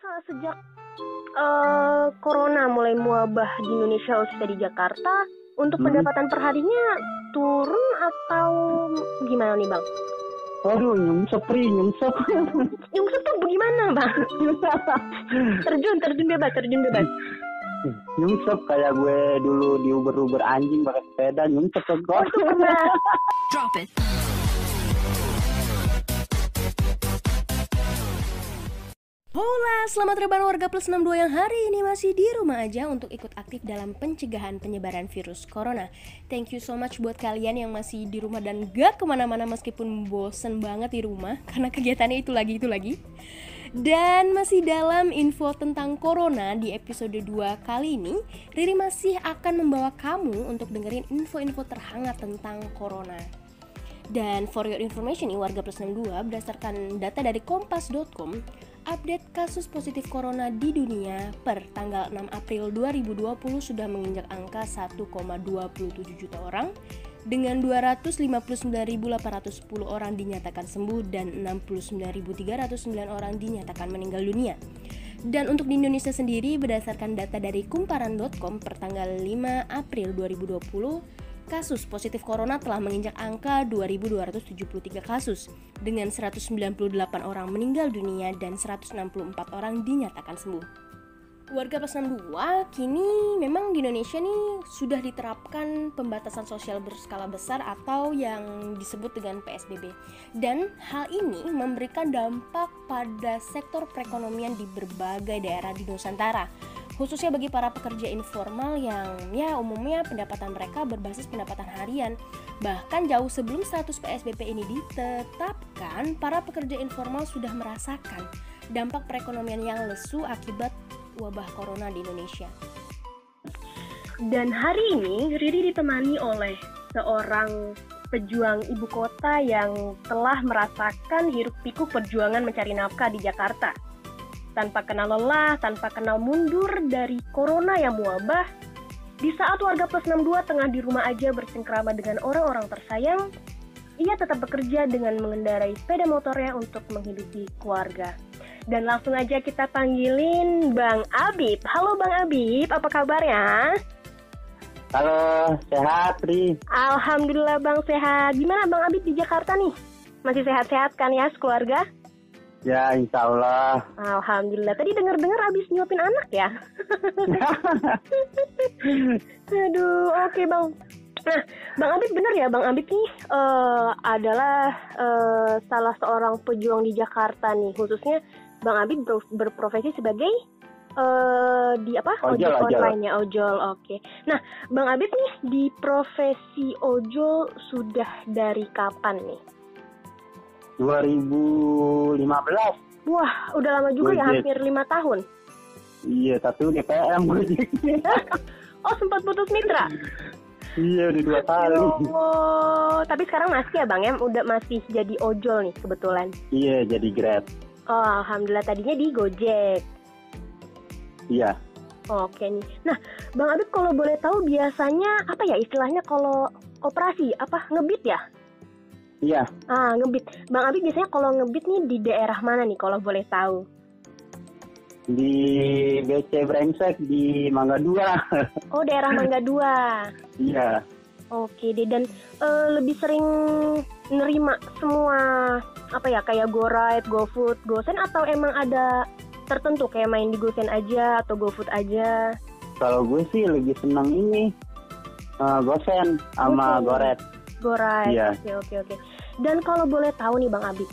misalnya sejak uh, corona mulai mewabah di Indonesia khususnya di Jakarta, untuk Hmm. pendapatan perharinya turun atau gimana nih bang? Aduh, nyungsep, Ri, nyungsep. Nyungsep tuh bagaimana bang? terjun, terjun bebas, terjun bebas. nyungsep kayak gue dulu di Uber-Uber anjing pakai sepeda, nyungsep ke Oh gue. Drop it. Hola, selamat rebahan warga plus 62 yang hari ini masih di rumah aja untuk ikut aktif dalam pencegahan penyebaran virus corona. Thank you so much buat kalian yang masih di rumah dan gak ke mana-mana meskipun bosen banget di rumah karena kegiatannya itu lagi itu lagi. Dan masih dalam info tentang corona di episode 2 kali ini, Riri masih akan membawa kamu untuk dengerin info-info terhangat tentang corona. Dan for your information nih warga plus 62 berdasarkan data dari kompas.com update kasus positif corona di dunia per tanggal 6 April 2020 sudah menginjak angka 1,27 juta orang dengan 259.810 orang dinyatakan sembuh dan 69.309 orang dinyatakan meninggal dunia. Dan untuk di Indonesia sendiri berdasarkan data dari kumparan.com per tanggal 5 April 2020 kasus positif corona telah menginjak angka 2.273 kasus dengan 198 orang meninggal dunia dan 164 orang dinyatakan sembuh. Warga plus 62 kini memang di Indonesia nih sudah diterapkan pembatasan sosial berskala besar atau yang disebut dengan PSBB. Dan hal ini memberikan dampak pada sektor perekonomian di berbagai daerah di Nusantara khususnya bagi para pekerja informal yang ya umumnya pendapatan mereka berbasis pendapatan harian. Bahkan jauh sebelum status PSBB ini ditetapkan, para pekerja informal sudah merasakan dampak perekonomian yang lesu akibat wabah corona di Indonesia. Dan hari ini Riri ditemani oleh seorang pejuang ibu kota yang telah merasakan hiruk pikuk perjuangan mencari nafkah di Jakarta tanpa kenal lelah, tanpa kenal mundur dari corona yang mewabah. Di saat warga plus 62 tengah di rumah aja bersengkrama dengan orang-orang tersayang, ia tetap bekerja dengan mengendarai sepeda motornya untuk menghidupi keluarga. Dan langsung aja kita panggilin Bang Abib. Halo Bang Abib, apa kabarnya? Halo, sehat, Ri. Alhamdulillah Bang sehat. Gimana Bang Abib di Jakarta nih? Masih sehat-sehat kan ya keluarga? Ya, insya Allah. Alhamdulillah. Tadi dengar-dengar abis nyuapin anak ya? Aduh, oke bang. Nah, bang Abib bener ya, bang Abib nih eh, adalah eh, salah seorang pejuang di Jakarta nih, khususnya bang Abib ber- berprofesi sebagai eh, di apa? Ojol, ojol. online ya, ojol. Oke. Nah, bang Abib nih di profesi ojol sudah dari kapan nih? 2015. Wah, udah lama juga ya, Gojek. hampir lima tahun. Iya, tapi udah PM. Oh, sempat putus mitra. iya, udah dua Ya kali. Allah. Tapi sekarang masih ya Bang ya, udah masih jadi ojol nih kebetulan. Iya, jadi Grab. Oh, alhamdulillah tadinya di Gojek. Iya. Oke nih. Nah, Bang Abib kalau boleh tahu biasanya apa ya istilahnya kalau operasi apa ngebit ya? Iya, Ah, ngebit. Bang Abib biasanya kalau ngebit nih di daerah mana nih kalau boleh tahu? di BC Brengsek di Mangga 2. Oh, daerah Mangga 2. iya. Oke deh dan eh, lebih sering nerima semua apa ya kayak GoRide, GoFood, GoSend atau emang ada tertentu kayak main di GoSend aja atau GoFood aja? Kalau gue sih lebih seneng ini eh, Gosen sama GoRide. Iya. Oke oke oke. Dan kalau boleh tahu nih Bang Abib,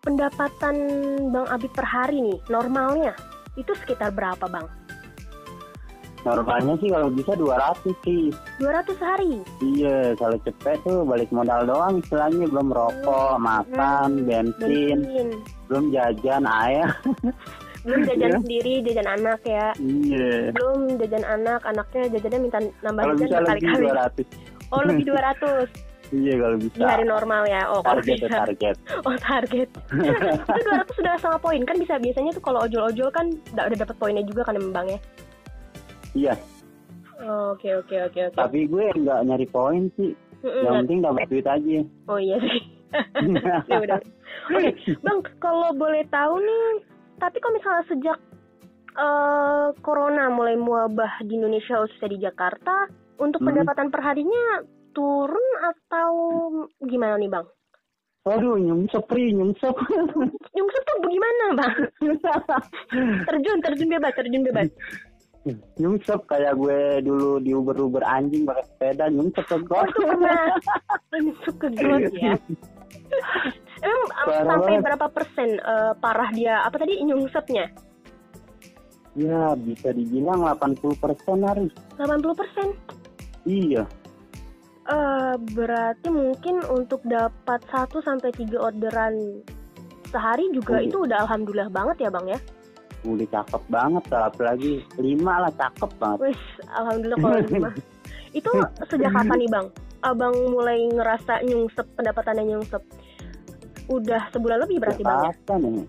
pendapatan Bang Abib per hari nih normalnya itu sekitar berapa Bang? Normalnya sih kalau bisa 200 sih. 200 sehari. Iya, kalau cepet tuh balik modal doang istilahnya belum rokok, makan, bensin, Bensin. belum jajan air. Belum jajan Iya. sendiri, jajan anak ya. iya. Belum jajan anak, anaknya jajannya minta nambah Kalau bisa jajan lebih. 200. Oh lebih 200 Iya, kalau bisa. di hari normal ya. Oh kalau target bisa. target. Oh target. itu 200 sudah sama poin kan bisa biasanya tuh kalau ojol-ojol kan udah, udah dapat poinnya juga kan bang ya. Iya, Oh, Oke oke oke oke. tapi gue nggak nyari poin sih. Mm-mm, Yang penting dapat duit aja. Oh iya sih. ya udah. Oke bang kalau boleh tahu nih, tapi kok misalnya sejak eh, corona mulai mewabah di Indonesia khususnya di Jakarta, untuk Hmm. pendapatan perharinya turun atau gimana nih bang? Waduh, nyungsep, Ri, nyungsep. Nyungsep tuh bagaimana bang? Terjun, terjun bebas, terjun bebas. nyungsep kayak gue dulu di Uber-Uber anjing pakai sepeda, nyungsep ke got. Nyungsep ke got ya? Emang Parah sampai banget. berapa persen eh, parah dia, apa tadi nyungsepnya? Ya, bisa dibilang 80 persen, Ari. 80 persen? Iya. Eh, berarti mungkin untuk dapat 1 sampai 3 orderan sehari juga iya. itu udah alhamdulillah banget ya bang ya? Udah cakep banget, apalagi lima lah cakep banget. Wis, alhamdulillah kalau lima. Itu sejak kapan nih bang? Abang mulai ngerasa nyungsep pendapatannya nyungsep. Udah sebulan lebih berarti bang ya? Nih?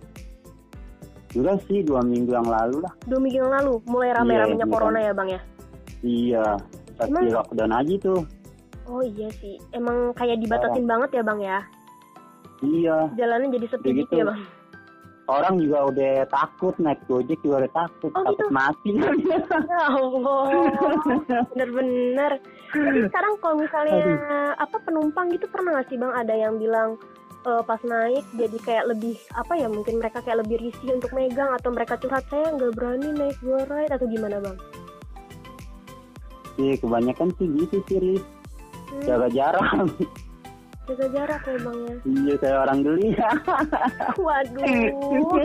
Sih dua minggu yang lalu lah. Dua minggu yang lalu mulai rame-ramenya Iya, corona ya bang ya? Iya, pas Emang- di lockdown aja tuh. Oh iya sih, emang kayak dibatasin banget ya bang ya? Iya, Jalannya jadi sepi gitu gitu. ya bang? orang juga udah takut naik gojek juga udah takut, Oh, takut gitu? mati. Ya Allah, bener-bener. Tapi sekarang kalau misalnya apa penumpang gitu pernah nggak sih bang ada yang bilang eh, pas naik jadi kayak lebih apa ya mungkin mereka kayak lebih risih untuk megang atau mereka curhat saya nggak berani naik gua ride atau gimana bang? Iya, kebanyakan sih gitu sih, Riz. Hmm, Jaga jarak. jaga jarak ya bang ya. iya, kayak orang geli. Waduh.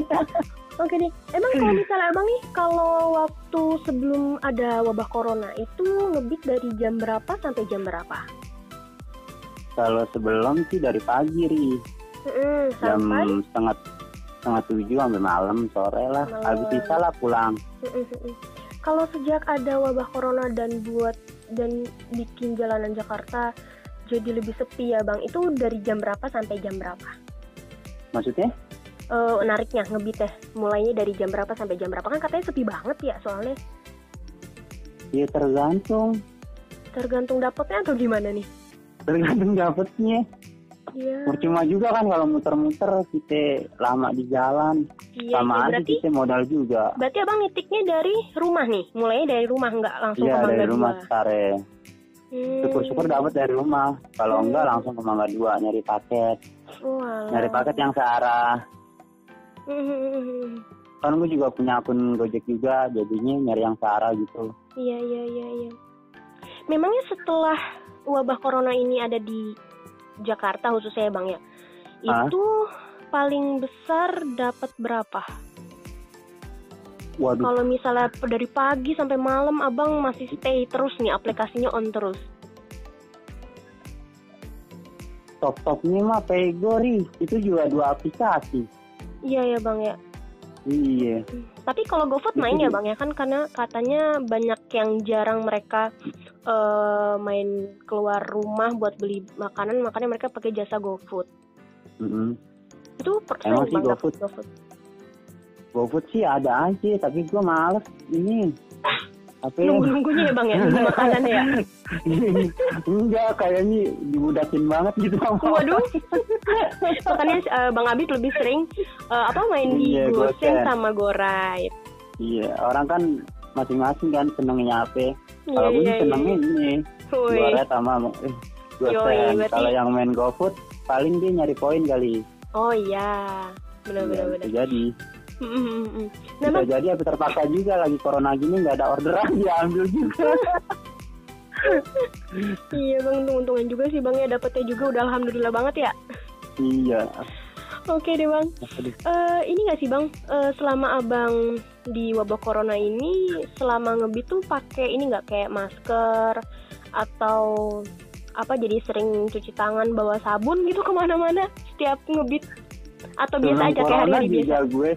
Oke deh. Emang kalau misalnya abang nih, kalau waktu sebelum ada wabah corona itu ngebit dari jam berapa sampai jam berapa? Kalau sebelum sih dari pagi, Riz. Mm, Jam sampai setengah setengah tujuh sampai malam sore lah. Malam. Habis sisa lah pulang. Mm, mm, mm. Kalau sejak ada wabah corona dan buat dan bikin jalanan Jakarta jadi lebih sepi ya bang, itu dari jam berapa sampai jam berapa? Maksudnya? Eh nariknya ngebit teh, mulainya dari jam berapa sampai jam berapa kan katanya sepi banget ya soalnya Ya tergantung. tergantung dapetnya atau gimana nih? Tergantung dapetnya. Iya. Percuma juga kan kalau muter-muter kita lama di jalan. Iya, Sama iya, aja berarti kita modal juga. berarti abang nitiknya dari rumah nih, mulainya dari rumah nggak langsung Iya ke Mangga dari rumah. Sare. Hmm. Syukur-syukur dapat dari rumah. Kalau Hmm. enggak langsung ke Mangga Dua nyari paket. Walah. Nyari paket yang searah. Hmm. Kan gue juga punya akun Gojek juga, jadinya nyari yang searah gitu. Iya iya iya iya. Memangnya setelah wabah corona ini ada di Jakarta khususnya ya bang ya, Hah? itu paling besar dapat berapa? Waduh, Kalau misalnya dari pagi sampai malam abang masih stay terus nih aplikasinya on terus. top-topnya mah Pegori. Itu juga dua aplikasi. Iya ya bang ya. Iya. Tapi kalau GoFood main ya bang ya kan karena katanya banyak yang jarang mereka eh, main keluar rumah buat beli makanan makanya mereka pakai jasa GoFood. Mm-mm. Itu per Emang sering sih bang dapet GoFood? GoFood. GoFood sih ada aja, tapi gue males ini. Apa ya? Nunggu nunggunya ya bang ya nunggu makanan ya. Enggak, kayaknya dimudahin banget gitu. Waduh. Makanya eh, Bang Abid lebih sering eh, apa main di Iya, GoSend GoSend. sama GoRide. Iya, orang kan masing-masing kan senengnya apa. Iya, Kalau gue iya, sih senengnya ini, sama eh, Kalau yang main GoFood, paling dia nyari poin kali. Oh iya. Benar benar Iya, benar. bisa jadi. Mm, mm, mm, mm. Nah, Bisa jadi apa terpaksa juga lagi corona gini nggak ada orderan diambil juga. iya Bang, untung-untungan juga sih Bang ya dapetnya juga udah alhamdulillah banget ya. iya. Oke deh Bang. Eh, ini nggak sih Bang, eh, selama Abang di wabah corona ini selama ngebit tuh pakai ini nggak? Kayak masker atau apa jadi sering cuci tangan bawa sabun gitu ke mana-mana setiap ngebit atau biasa Sebelum aja kayak hari-hari biasa? gue,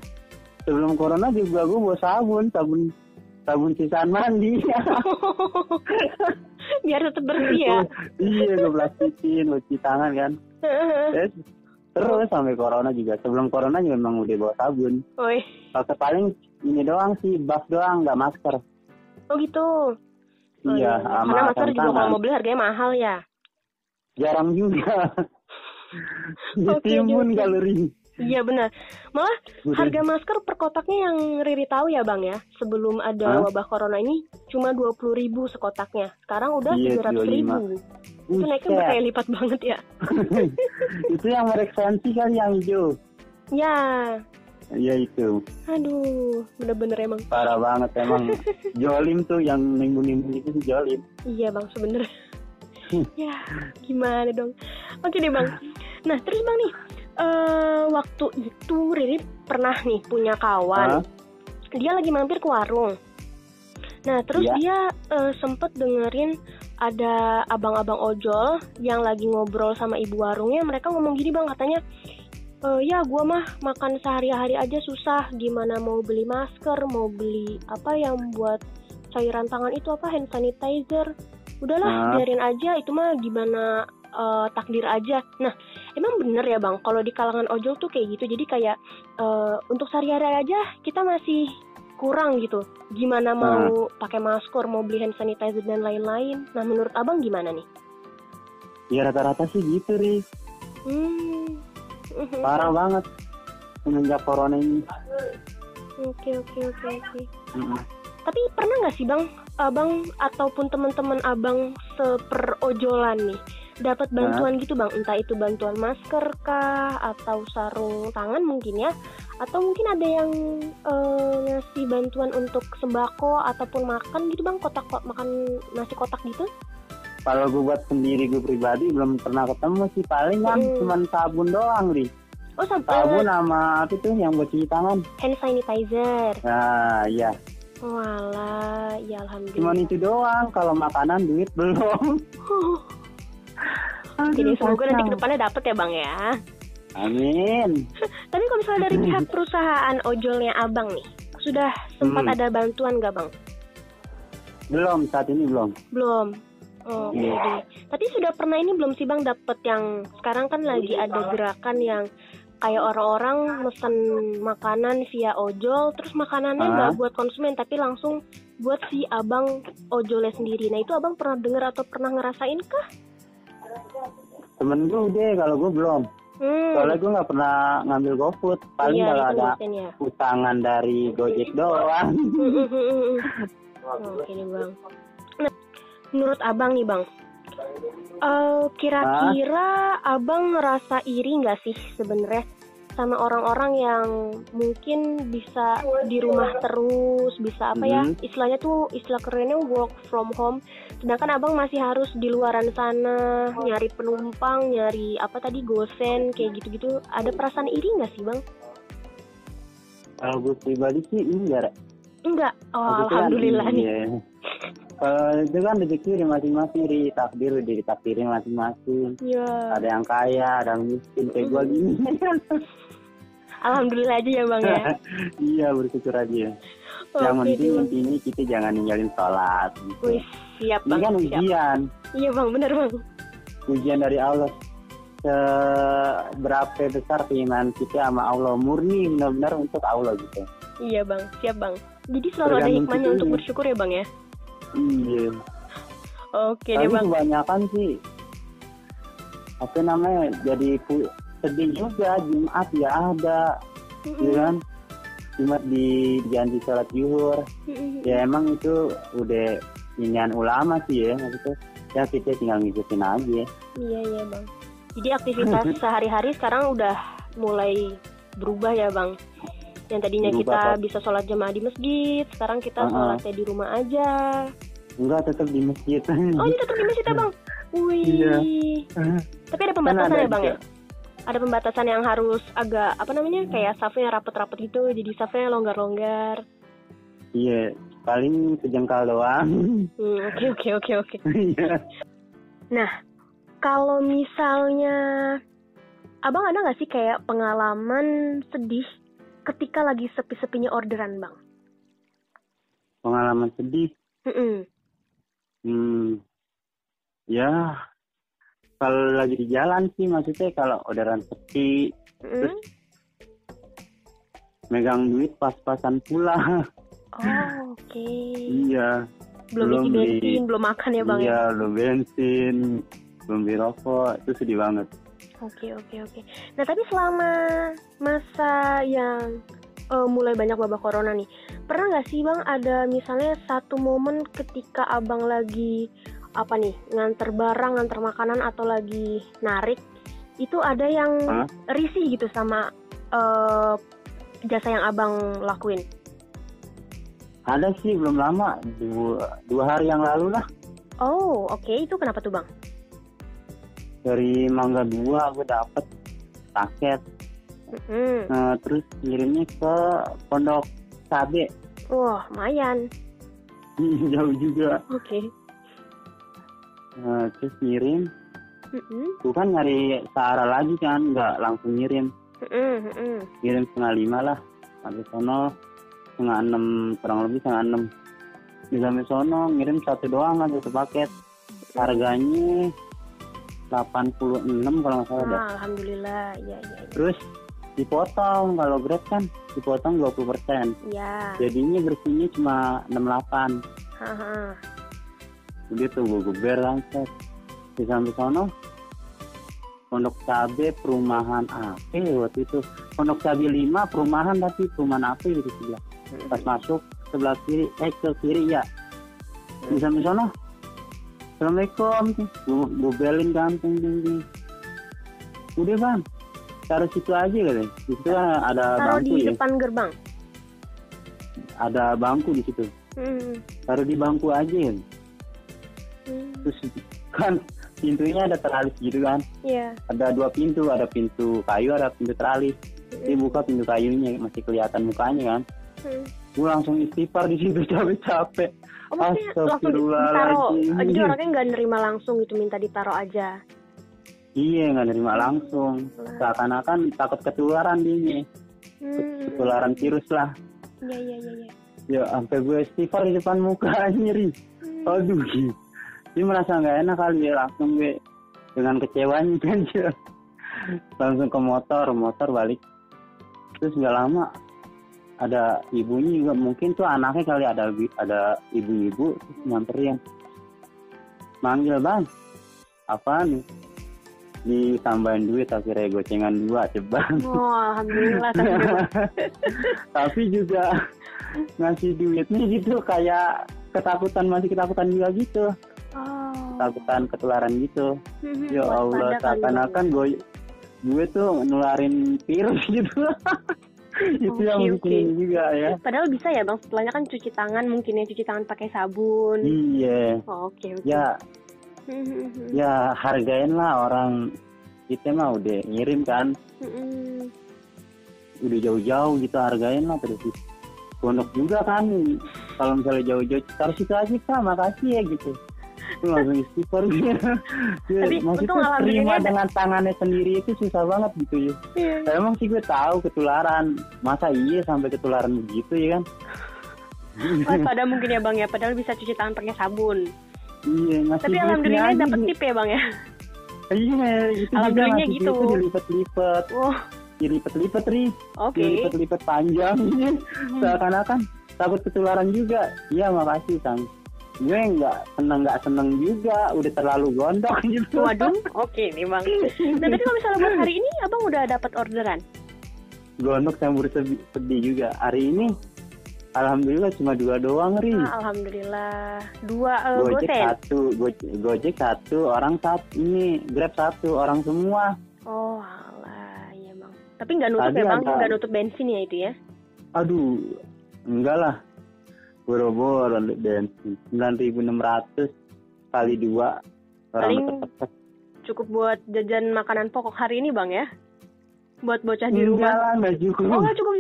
sebelum corona juga gue bawa sabun, sabun sabun sisaan mandi. biar tetap bersih ya? Iya, gue plastikin, cuci tangan kan. Terus, terus sampai corona juga. Sebelum corona juga memang udah bawa sabun. Woi, Pakai paling ini doang sih, buff doang, nggak masker. oh gitu Oh, iya, karena sama masker juga kalau mau beli harganya mahal ya Jarang juga. Ditimbun oke. kalori. Iya benar. Malah harga masker per kotaknya yang Riri tahu ya bang ya. Sebelum ada Hah? wabah corona ini cuma dua puluh ribu sekotaknya. Sekarang udah Iya, tiga ratus ribu. Itu naiknya berkali lipat banget ya. itu yang merek fancy kan yang hijau. Ya, Iya itu. aduh, bener-bener emang. Parah banget emang. Jolim tuh yang nimbun-nimbun itu sih Jolim. Iya bang sebenernya. Hmm. ya gimana dong. Oke deh bang. Nah terus bang nih, eh waktu itu Riri pernah nih punya kawan. Hah? Dia lagi mampir ke warung. Nah terus Iya. dia eh, sempet dengerin ada abang-abang ojol yang lagi ngobrol sama ibu warungnya. Mereka ngomong gini bang katanya. "Eh, ya gua mah makan sehari-hari aja susah gimana mau beli masker mau beli apa yang buat cairan tangan itu apa hand sanitizer udahlah Ah. biarin aja itu mah gimana eh, takdir aja nah emang bener ya bang kalau di kalangan ojol tuh kayak gitu jadi kayak eh, untuk sehari-hari aja kita masih kurang gitu gimana mau pakai masker mau beli hand sanitizer dan lain-lain nah menurut abang gimana nih Ya rata-rata sih gitu, Ri. hmm. Parah banget. Semenjak corona ini. oke oke oke oke. Tapi pernah nggak sih bang, abang ataupun teman-teman abang seperojolan nih dapat bantuan gitu bang, entah itu bantuan masker kah atau sarung tangan mungkin ya, atau mungkin ada yang eh, ngasih bantuan untuk sembako ataupun makan gitu bang, kotak makan nasi kotak gitu? Kalau gue buat sendiri gue pribadi belum pernah ketemu sih paling kan Hmm. cuman sabun doang, Ri. Oh sampai Sabun sama apa tuh yang buat cuci tangan. hand sanitizer. Nah, iya. Walah, ya alhamdulillah. Cuman itu doang. Kalau makanan duit belum. Jadi Aduh, semoga nanti kacau. ke depannya dapet ya bang ya. Amin. Tapi kalau misalnya dari pihak perusahaan ojolnya abang nih, sudah sempat Hmm. ada bantuan gak bang? Belum saat ini belum. Belum. Oh, Oke Iya. deh. Tapi sudah pernah ini belum sih bang dapet yang sekarang kan lagi ada gerakan yang kayak orang-orang mesen makanan via ojol, terus makanannya nggak buat konsumen tapi langsung buat si abang ojolnya sendiri. Nah itu abang pernah dengar atau pernah ngerasain kah? Temen gue udah, kalau gue belum. Hmm. Soalnya gue nggak pernah ngambil GoFood. Paling iya, kalau ada ya. utangan dari Gojek doang. Oke nih bang. Nah, menurut abang nih bang, eh, kira-kira abang ngerasa iri nggak sih sebenarnya sama orang-orang yang mungkin bisa di rumah terus, bisa apa ya? Mhm. Istilahnya tuh istilah kerennya work from home. Sedangkan abang masih harus di luaran sana nyari penumpang, nyari apa tadi gosen kayak gitu-gitu. Ada perasaan iri nggak sih bang? Kalau gue pribadi sih enggak. Enggak. Oh, alhamdulillah nih. iya. Kalau itu kan rezeki udah masing-masing, Ri. takdir udah ditakdirin masing-masing. Ya. Ada yang kaya, ada yang miskin kayak gue gini. Alhamdulillah aja ya bang ya. iya bersyukur aja. yang Oke, penting intinya kita jangan ninggalin sholat. Gitu. Wih, siap Ini bang. kan siap. ujian, Iya bang, bener bang. ujian dari Allah. Seberapa besar keimanan kita sama Allah murni benar-benar untuk Allah gitu. Iya bang, siap bang. Jadi selalu ada Tergantung hikmahnya kitanya. untuk bersyukur ya bang ya. Iya. Oke deh Tapi bang. kebanyakan sih apa namanya jadi sedih juga Jumat ya ada, Mm-mm, ya kan? Jumat di diganti sholat zuhur. mm-mm. Ya emang itu udah inian ulama sih ya maksudnya. Ya kita tinggal ngikutin aja. Iya iya bang. Jadi aktivitas sehari-hari sekarang udah mulai berubah ya bang. Yang tadinya Berubah, kita Pak. bisa sholat jemaah di masjid, sekarang kita Uh-uh. sholatnya di rumah aja. Enggak tetap di masjid. Oh ini tetap di masjid ya bang? Wih. Iya. Tapi ada pembatasan ada ya bang ya? Ada pembatasan yang harus agak apa namanya kayak safnya rapet-rapet gitu, jadi safnya longgar-longgar. Iya, paling sejengkal doang. Hmm, Oke oke oke oke. Iya. Kalau misalnya abang ada nggak sih kayak pengalaman sedih ketika lagi sepi-sepinya orderan bang? Pengalaman sedih. Mm-mm. Hmm. Ya, kalau lagi di jalan sih maksudnya kalau orderan sepi, Mm-mm. megang duit pas-pasan pula. Oh oke. iya. Belum belum isi bensin, belum makan ya bang ya? iya, belum bensin, belum beli rokok, itu sedih banget. Oke oke oke. Nah tapi selama masa yang uh, mulai banyak wabah corona nih, pernah nggak sih bang ada misalnya satu momen ketika abang lagi apa nih nganter barang, nganter makanan atau lagi narik, itu ada yang huh? risih gitu sama uh, jasa yang abang lakuin? Ada sih belum lama dua, dua hari yang lalu lah. Oh oke okay. itu kenapa tuh bang? Dari Mangga Dua aku dapat paket. Mm-hmm. nah, terus ngirimnya ke Pondok Cabe. Wah lumayan. Jauh juga. Oke. Okay. nah, terus ngirim. Mm-hmm. bukan nyari Sahara lagi kan nggak langsung ngirim. Mm-hmm. ngirim setengah lima lah sampai sono. Setengah enam kurang lebih setengah enam. Di sampai sono ngirim satu doang aja satu paket. Harganya 86 kalau nggak salah ah, Alhamdulillah, ya, ya, ya. Terus dipotong kalau Grab kan dipotong 20 persen. Ya. Jadinya bersihnya cuma 68. Haha. Udah tuh gue geber langsung. Di samping sono Pondok Cabe perumahan apa waktu itu Pondok Cabe 5 perumahan tapi perumahan apa gitu sebelah hmm. pas masuk sebelah kiri eh ke kiri ya di samping sono Assalamualaikum. Gue belin kan ting udah bang. Taruh situ aja di situ kan ada taruh bangku di ya. depan gerbang? Ada bangku di situ. Hmm. taruh di bangku aja kan hmm. terus kan pintunya ada teralis gitu kan. Yeah. ada dua pintu ada pintu kayu ada pintu teralis. Hmm. dia buka pintu kayunya masih kelihatan mukanya kan. Hmm. gue langsung istighfar di situ capek-capek Oh, langsung ditaruh. Jadi orangnya nggak nerima langsung gitu, minta ditaruh aja. Iya, nggak nerima langsung. Seakan-akan takut ketularan dia. Hmm. Ketularan virus lah. Iya, iya, iya. Ya. ya, sampai gue istighfar di depan muka nyeri. Hmm. Aduh, dia merasa nggak enak kali ya langsung gue dengan kecewanya kan langsung ke motor, motor balik. Terus nggak lama ada ibunya juga. Mungkin tuh anaknya kali ada ada ibu-ibu nyamperin. Manggil bang apa nih? Ditambahin duit akhirnya gocengan dua coba oh alhamdulillah tapi juga ngasih duitnya gitu kayak ketakutan masih ketakutan juga gitu. Oh. ketakutan ketularan gitu. Hmm, ya Allah seakan-akan gue gue tuh nularin virus gitu itu okay, yang okay. juga ya. Padahal bisa ya bang. Setelahnya kan cuci tangan mungkin ya cuci tangan pakai sabun. Iya. Oh, oke. Okay, okay. ya ya hargain lah orang. Kita mah udah ngirim kan. Udah jauh-jauh gitu hargain lah terus pondok juga kan. Kalau misalnya jauh-jauh taruh situ aja kak. Makasih ya gitu langsung istighfar gitu. Tapi maksudnya terima dengan tangannya sendiri itu susah banget gitu ya. Yeah. Emang sih gue tahu ketularan. Masa iya sampai ketularan begitu ya kan? Oh, pada mungkin ya bang ya, padahal bisa cuci tangan pakai sabun. Iya, Tapi alhamdulillah dapet tip ya bang ya. Iya, itu alhamdulillah gitu. Itu dilipat-lipat. Oh. Dilipat-lipat, Ri. Oke. Okay. Dilipat-lipat panjang. Hmm. Seakan-akan takut ketularan juga. Iya, makasih, Kang gue nggak seneng nggak seneng juga udah terlalu gondok gitu waduh oke okay, nih bang nah tapi kalau misalnya buat hari ini abang udah dapat orderan gondok campur sedih juga hari ini Alhamdulillah cuma dua doang ri. Ah, Alhamdulillah dua uh, gojek gosen. satu go gojek satu orang satu ini grab satu orang semua. Oh alah ya bang. Tapi nggak nutup Tadi ya bang, nggak nutup bensin ya itu ya? Aduh, enggak lah boro-boro bensin sembilan ribu enam ratus kali dua paling cukup buat jajan makanan pokok hari ini bang ya? Buat bocah di rumah? Enggak lah nggak cukup. Oh nggak cukup.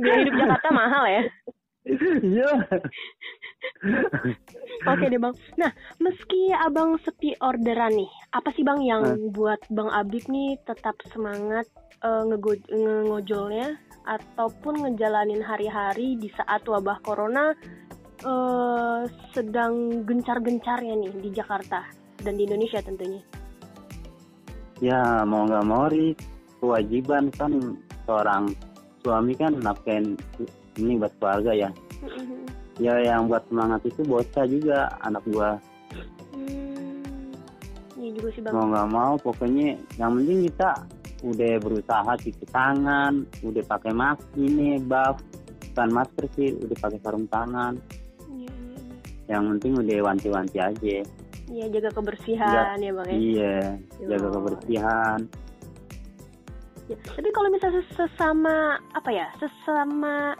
Biaya hidup Jakarta mahal ya? Iya. Oke deh bang. Nah, meski abang sepi orderan nih, apa sih bang yang hmm. buat bang Abib nih tetap semangat uh, ngejolnya ataupun ngejalanin hari-hari di saat wabah corona uh, sedang gencar-gencarnya nih di Jakarta dan di Indonesia tentunya. Ya mau nggak mau ri kewajiban kan seorang suami kan nafkain ini buat keluarga ya. Mm-hmm. Ya yang buat semangat itu bocah juga anak gua. Hmm, Iya juga sih bang. mau nggak mau pokoknya yang penting kita udah berusaha cuci tangan udah pakai masker ini buff bukan masker sih udah pakai sarung tangan Iya, iya, iya. yang penting udah wanti-wanti aja Iya jaga kebersihan ya bang ya. iya Yo. jaga kebersihan Ya, Tapi kalau misalnya ses- sesama apa ya, sesama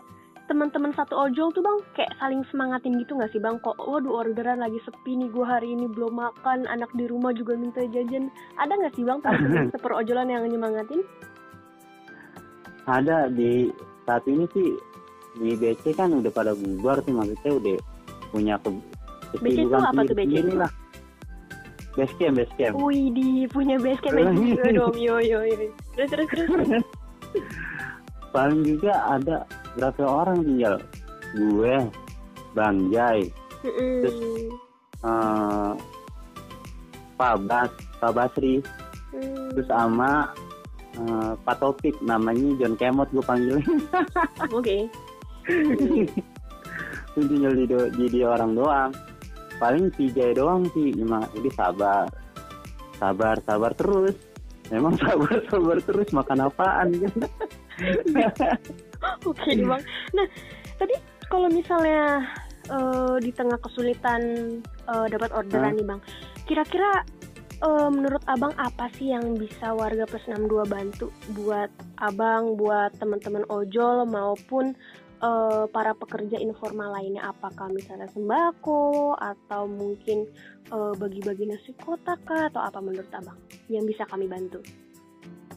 teman-teman satu ojol tuh bang, kayak saling semangatin gitu nggak sih bang? Kok, waduh orderan lagi sepi nih, gue hari ini belum makan, anak di rumah juga minta jajan. Ada nggak sih bang teman-teman seperojolan yang nyemangatin? ada di saat ini sih di BC kan udah pada bubar sih maksudnya udah punya ke BC itu apa tuh BC? sendiri lah base camp base camp Wih di punya base camp juga dong, yo yo yo. Terus terus terus. paling juga ada berapa orang tinggal gue Bang Jai Mm-mm. eh Pak Bas Pak Basri Hmm. terus sama eh, Pak Topik namanya John Kemot gue panggilnya Oke. itu tinggal di, do- di dia orang doang paling si Jai doang sih emang jadi sabar sabar sabar terus memang sabar sabar terus makan apaan gitu Oke deh, bang. Nah, tapi kalau misalnya eh, di tengah kesulitan eh, dapat orderan nih bang, kira-kira eh, menurut abang apa sih yang bisa warga plus 62 bantu buat abang, buat teman-teman ojol maupun eh, para pekerja informal lainnya? Apakah misalnya sembako atau mungkin eh, bagi-bagi nasi kotak kah atau apa menurut abang yang bisa kami bantu?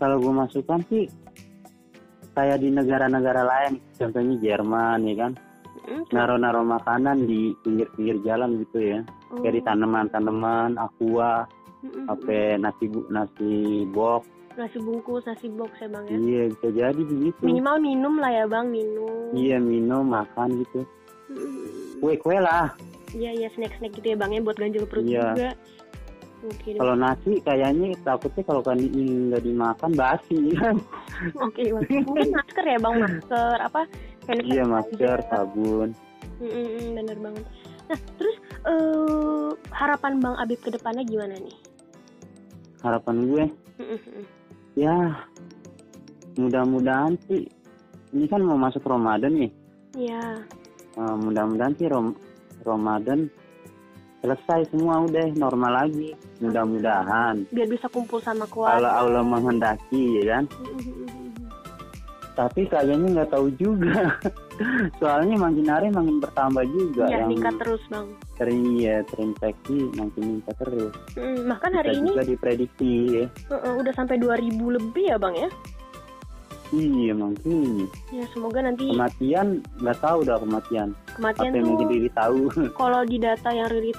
kalau gue masukkan sih kayak di negara-negara lain contohnya Jerman ya kan Hmm, naro-naro makanan di pinggir-pinggir jalan gitu ya oh. kayak di tanaman-tanaman aqua Mm-mm. apa nasi bu- nasi box nasi bungkus, nasi box ya bang ya? iya bisa jadi begitu Minimal minum lah ya bang, minum. iya minum makan gitu Hmm. kue-kue lah Iya iya snack snack gitu ya bang ya buat ganjel perut Iya. juga. Oke deh. kalau nasi kayaknya takutnya kalau kan nggak dimakan basi kan Oke Bang. mungkin masker ya bang masker apa? iya masker sanitizer. sabun Mm, mm, bener banget. Nah terus eh, harapan bang Abib ke depannya gimana nih? harapan gue Mm, ya mudah-mudahan sih ini kan mau masuk Ramadan nih Iya. Eh, mudah-mudahan sih Rom Ramadan selesai semua udah normal lagi mudah-mudahan Biar bisa kumpul sama kalau keluarga. Allah menghendaki ya kan tapi kayaknya nggak tahu juga soalnya makin hari makin bertambah juga Iya yang meningkat terus bang. sering ya terinfeksi makin meningkat terus Mm, bahkan hari Bisa ini juga diprediksi ya eh, eh, udah sampai 2000 lebih ya bang ya? Iya mungkin Ya semoga nanti kematian nggak tahu dah kematian kematian apa yang tuh diri tahu kalau di data yang Riri,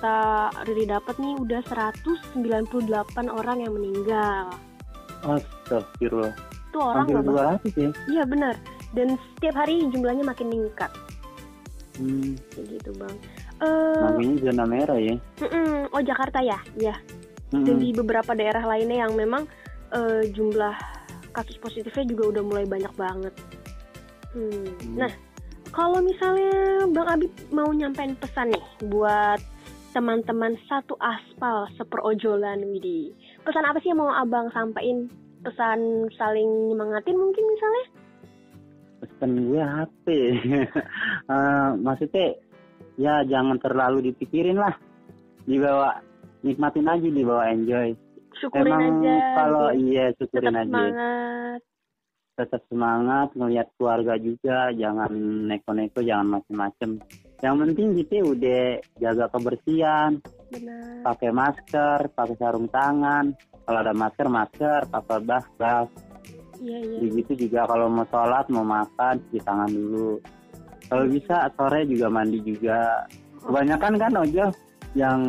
Riri dapat nih udah 198 orang yang meninggal. Astagfirullah Itu orang hampir loh, Bang. 200 ya Iya benar. Dan setiap hari jumlahnya makin meningkat. hmm, Kayak gitu, Bang. Eh, makanya zona merah ya mm-mm. oh Jakarta ya? Iya. Dan di beberapa daerah lainnya yang memang eh, jumlah kasus positifnya juga udah mulai banyak banget. Hmm. Hmm. Nah, kalau misalnya Bang Abib mau nyampein pesan nih buat teman-teman satu aspal seperojolan Widi. Pesan apa sih yang mau Abang sampaikan? Pesan saling nyemangatin mungkin misalnya? pesan gue HP Eh, maksudnya ya jangan terlalu dipikirin lah dibawa nikmatin aja dibawa enjoy Syukurin emang aja. kalau gitu. iya syukurin tetap aja semangat. tetap semangat ngelihat keluarga juga jangan neko-neko jangan macem-macem yang penting kita udah jaga kebersihan Benar. pakai masker pakai sarung tangan kalau ada masker masker pakai bas bas Iya, iya. begitu juga kalau mau sholat mau makan cuci tangan dulu kalau bisa sore juga mandi juga kebanyakan kan ojol yang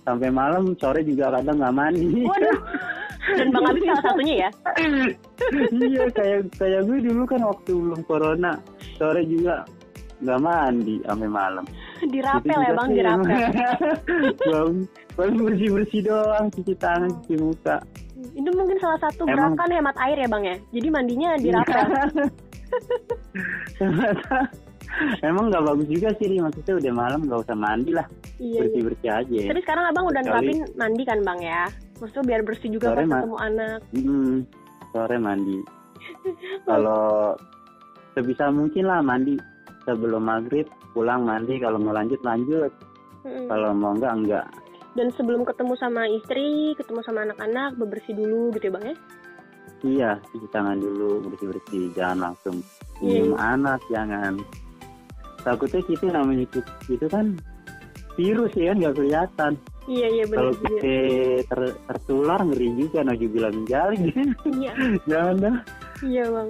sampai malam sore juga kadang nggak mandi Waduh. Dan Bang Abib salah satunya ya. iya kayak kayak gue dulu kan waktu belum corona sore juga nggak mandi sampai malam Dirapel ya Bang, dirapel. Bang, paling bersih bersih doang cuci tangan cuci muka Itu mungkin salah satu Emang- gerakan hemat air ya Bang ya. Jadi mandinya dirapel. emang nggak bagus juga sih Ri. maksudnya udah malam nggak usah mandi lah Iya, bersih iya. bersih aja Tapi sekarang abang udah nerapin mandi kan bang ya? Maksudnya biar bersih juga Sore, pas ketemu anak. Hmm, sore mandi kalau sebisa mungkin lah mandi sebelum maghrib pulang mandi kalau mau lanjut lanjut Mm-mm. kalau mau enggak enggak Dan sebelum ketemu sama istri, ketemu sama anak-anak, bebersih dulu gitu ya bang ya? iya cuci tangan dulu bersih bersih jangan langsung Iya, minum anak jangan takutnya kita namanya itu, itu kan virus ya nggak kelihatan. Iya iya benar kalau kita ter- tertular ngeri juga Nabi bilang jalik Iya. Jangan dah. Iya bang.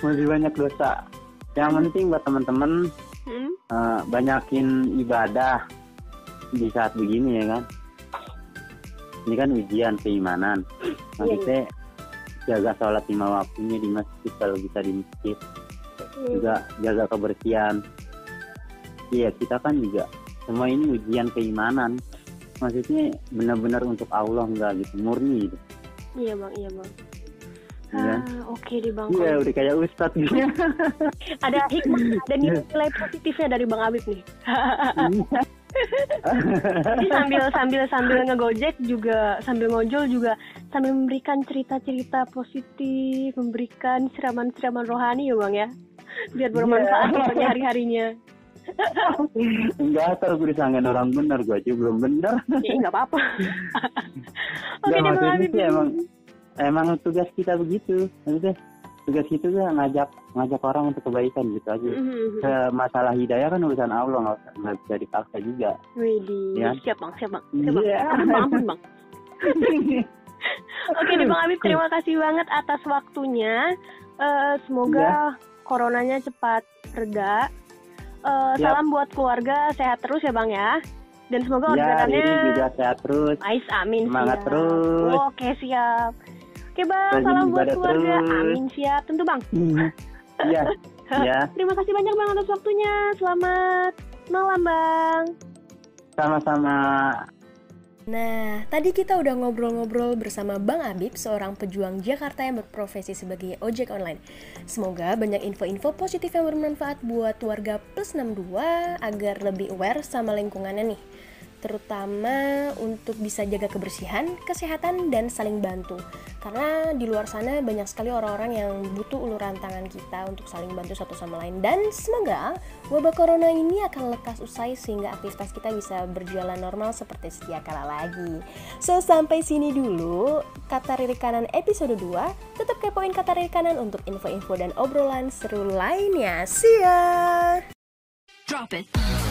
masih banyak dosa. Yang penting buat teman-teman Mm. eh, banyakin ibadah di saat begini ya kan. Ini kan ujian keimanan. Iya, maksudnya jaga sholat lima waktunya di masjid kalau bisa di masjid Mm. juga jaga kebersihan iya kita kan juga semua ini ujian keimanan maksudnya benar-benar untuk Allah enggak gitu murni gitu Iya bang iya bang. Iya. Ah, oke deh bang. iya udah kayak ustadz gitu Ada hikmah dan nilai positifnya dari bang Abib nih. Jadi sambil sambil sambil ngegojek juga sambil ngojol juga sambil memberikan cerita-cerita positif, memberikan siraman-siraman rohani ya bang ya, biar bermanfaat Iya. untuk hari-harinya. enggak ntar gue disangkain orang benar gue aja belum benar Ya nggak apa-apa. Oke bang maksudnya sih emang emang tugas kita begitu maksudnya tugas kita tuh ngajak ngajak orang untuk kebaikan gitu aja Mhm. Ke masalah hidayah kan urusan Allah nggak bisa dipaksa juga Widih, Ya. siap bang, siap bang, siap bang. Iya. Ampun bang, ampun bang. Oke deh bang Habib, terima kasih banget atas waktunya. Eh, semoga coronanya cepat reda. Eh, Siap. salam buat keluarga, sehat terus ya bang ya. Dan semoga ya orderannya juga sehat terus Ais, amin Semangat siap. terus. Oke siap. Oke bang, Rajin salam buat keluarga, terus. amin siap. Tentu bang. iya ya Terima kasih banyak bang atas waktunya. Selamat malam bang. sama-sama Nah, tadi kita udah ngobrol-ngobrol bersama Bang Abib, seorang pejuang Jakarta yang berprofesi sebagai ojek online. Semoga banyak info-info positif yang bermanfaat buat warga plus 62 agar lebih aware sama lingkungannya nih. Terutama untuk bisa jaga kebersihan, kesehatan, dan saling bantu. Karena di luar sana banyak sekali orang-orang yang butuh uluran tangan kita untuk saling bantu satu sama lain. Dan semoga wabah corona ini akan lekas usai sehingga aktivitas kita bisa berjalan normal seperti sedia kala lagi. So, sampai sini dulu kata Riri Kanan episode 2. Tetap kepoin kata Riri Kanan untuk info-info dan obrolan seru lainnya. See ya! Drop it.